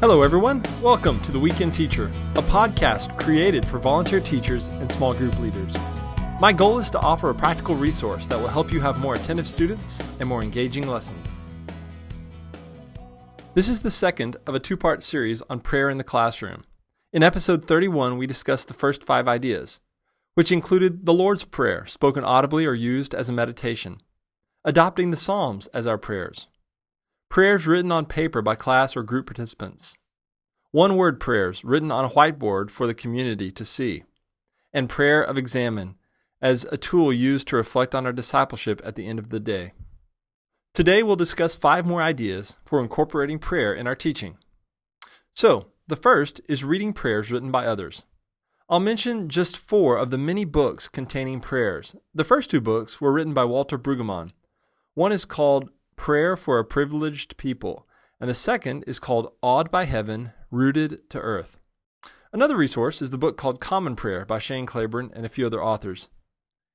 Hello, everyone. Welcome to The Weekend Teacher, a podcast created for volunteer teachers and small group leaders. My goal is to offer a practical resource that will help you have more attentive students and more engaging lessons. This is the second of a two part series on prayer in the classroom. In episode 31, we discussed the first five ideas, which included the Lord's Prayer, spoken audibly or used as a meditation, adopting the Psalms as our prayers, prayers written on paper by class or group participants, one word prayers written on a whiteboard for the community to see, and prayer of examen as a tool used to reflect on our discipleship at the end of the day. Today we'll discuss five more ideas for incorporating prayer in our teaching. So, the first is reading prayers written by others. I'll mention just four of the many books containing prayers. The first two books were written by Walter Brueggemann. One is called Prayer for a Privileged People, and the second is called Awed by Heaven, Rooted to Earth. Another resource is the book called Common Prayer by Shane Claiborne and a few other authors.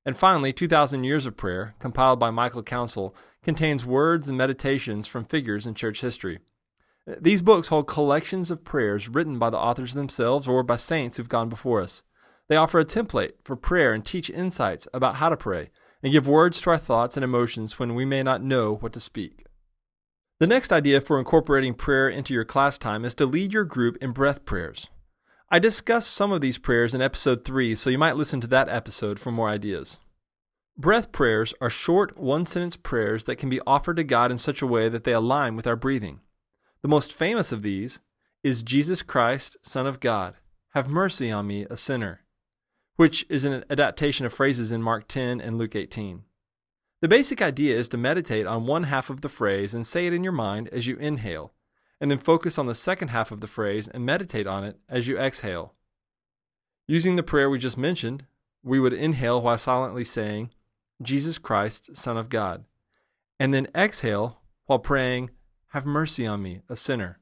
And finally, 2,000 Years of Prayer, compiled by Michael Counsell, contains words and meditations from figures in church history. These books hold collections of prayers written by the authors themselves or by saints who've gone before us. They offer a template for prayer and teach insights about how to pray and give words to our thoughts and emotions when we may not know what to speak. The next idea for incorporating prayer into your class time is to lead your group in breath prayers. I discussed some of these prayers in episode 3, so you might listen to that episode for more ideas. Breath prayers are short, one sentence prayers that can be offered to God in such a way that they align with our breathing. The most famous of these is Jesus Christ, Son of God, have mercy on me, a sinner which is an adaptation of phrases in Mark 10 and Luke 18. The basic idea is to meditate on one half of the phrase and say it in your mind as you inhale, and then focus on the second half of the phrase and meditate on it as you exhale. Using the prayer we just mentioned, we would inhale while silently saying, Jesus Christ, Son of God, and then exhale while praying, Have mercy on me, a sinner.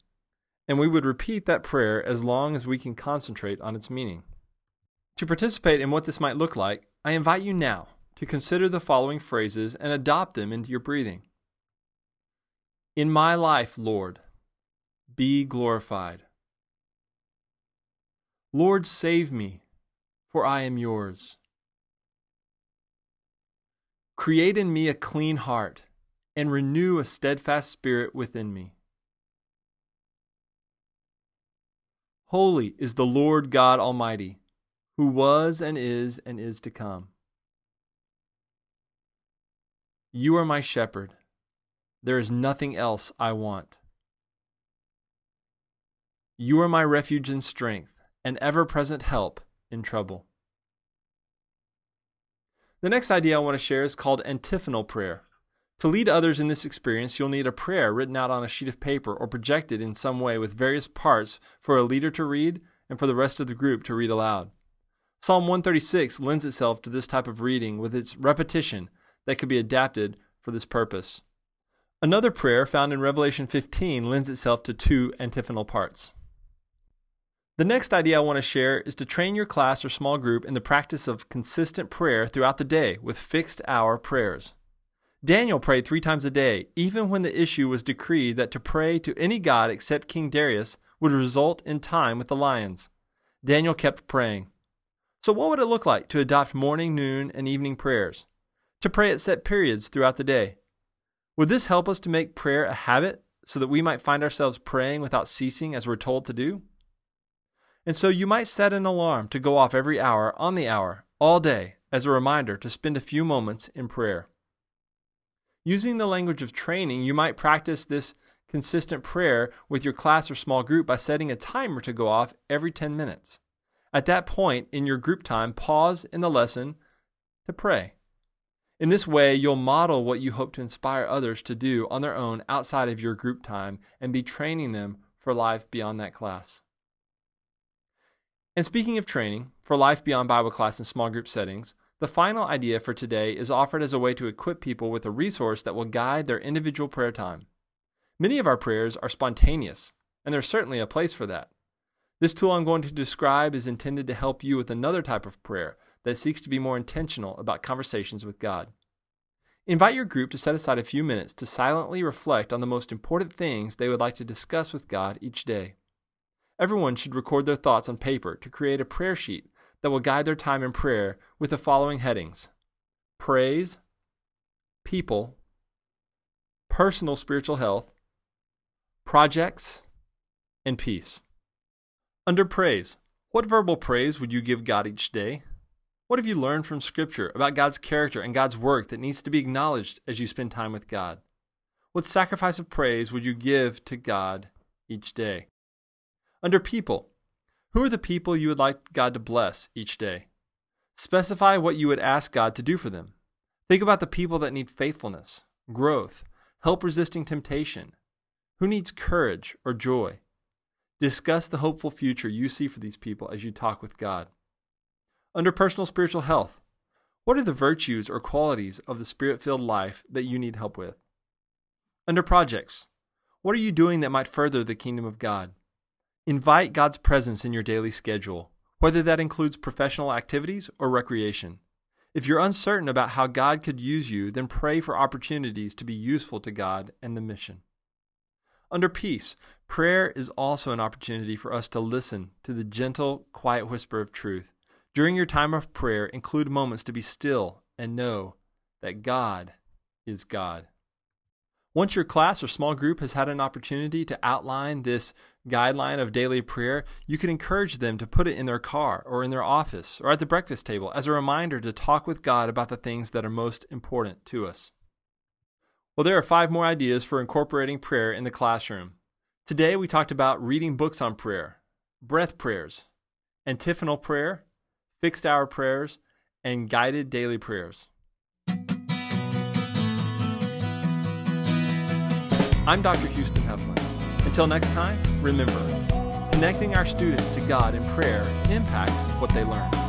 And we would repeat that prayer as long as we can concentrate on its meaning. To participate in what this might look like, I invite you now to consider the following phrases and adopt them into your breathing. In my life, Lord, be glorified. Lord, save me, for I am yours. Create in me a clean heart and renew a steadfast spirit within me. Holy is the Lord God Almighty who was and is and is to come. You are my shepherd. There is nothing else I want. You are my refuge and strength, and ever present help in trouble. The next idea I want to share is called antiphonal prayer. To lead others in this experience, you'll need a prayer written out on a sheet of paper or projected in some way with various parts for a leader to read and for the rest of the group to read aloud. Psalm 136 lends itself to this type of reading with its repetition that could be adapted for this purpose. Another prayer found in Revelation 15 lends itself to two antiphonal parts. The next idea I want to share is to train your class or small group in the practice of consistent prayer throughout the day with fixed hour prayers. Daniel prayed three times a day, even when the issue was decreed that to pray to any god except King Darius would result in time with the lions. Daniel kept praying. So, what would it look like to adopt morning, noon, and evening prayers? To pray at set periods throughout the day? Would this help us to make prayer a habit so that we might find ourselves praying without ceasing as we're told to do? And so you might set an alarm to go off every hour on the hour, all day, as a reminder to spend a few moments in prayer. Using the language of training, you might practice this consistent prayer with your class or small group by setting a timer to go off every 10 minutes. At that point in your group time, pause in the lesson to pray. In this way, you'll model what you hope to inspire others to do on their own outside of your group time and be training them for life beyond that class. And speaking of training for life beyond Bible class and small group settings, the final idea for today is offered as a way to equip people with a resource that will guide their individual prayer time. Many of our prayers are spontaneous, and there's certainly a place for that. This tool I'm going to describe is intended to help you with another type of prayer that seeks to be more intentional about conversations with God. Invite your group to set aside a few minutes to silently reflect on the most important things they would like to discuss with God each day. Everyone should record their thoughts on paper to create a prayer sheet that will guide their time in prayer with the following headings praise, people, personal spiritual health, projects, and peace. Under praise, what verbal praise would you give God each day? What have you learned from Scripture about God's character and God's work that needs to be acknowledged as you spend time with God? What sacrifice of praise would you give to God each day? Under people, who are the people you would like God to bless each day? Specify what you would ask God to do for them. Think about the people that need faithfulness, growth, help resisting temptation. Who needs courage or joy? Discuss the hopeful future you see for these people as you talk with God. Under personal spiritual health, what are the virtues or qualities of the spirit filled life that you need help with? Under projects, what are you doing that might further the kingdom of God? Invite God's presence in your daily schedule, whether that includes professional activities or recreation. If you're uncertain about how God could use you, then pray for opportunities to be useful to God and the mission. Under peace, prayer is also an opportunity for us to listen to the gentle, quiet whisper of truth. During your time of prayer, include moments to be still and know that God is God. Once your class or small group has had an opportunity to outline this guideline of daily prayer, you can encourage them to put it in their car or in their office or at the breakfast table as a reminder to talk with God about the things that are most important to us. Well, there are five more ideas for incorporating prayer in the classroom. Today we talked about reading books on prayer, breath prayers, antiphonal prayer, fixed hour prayers, and guided daily prayers. I'm Dr. Houston Heflin. Until next time, remember, connecting our students to God in prayer impacts what they learn.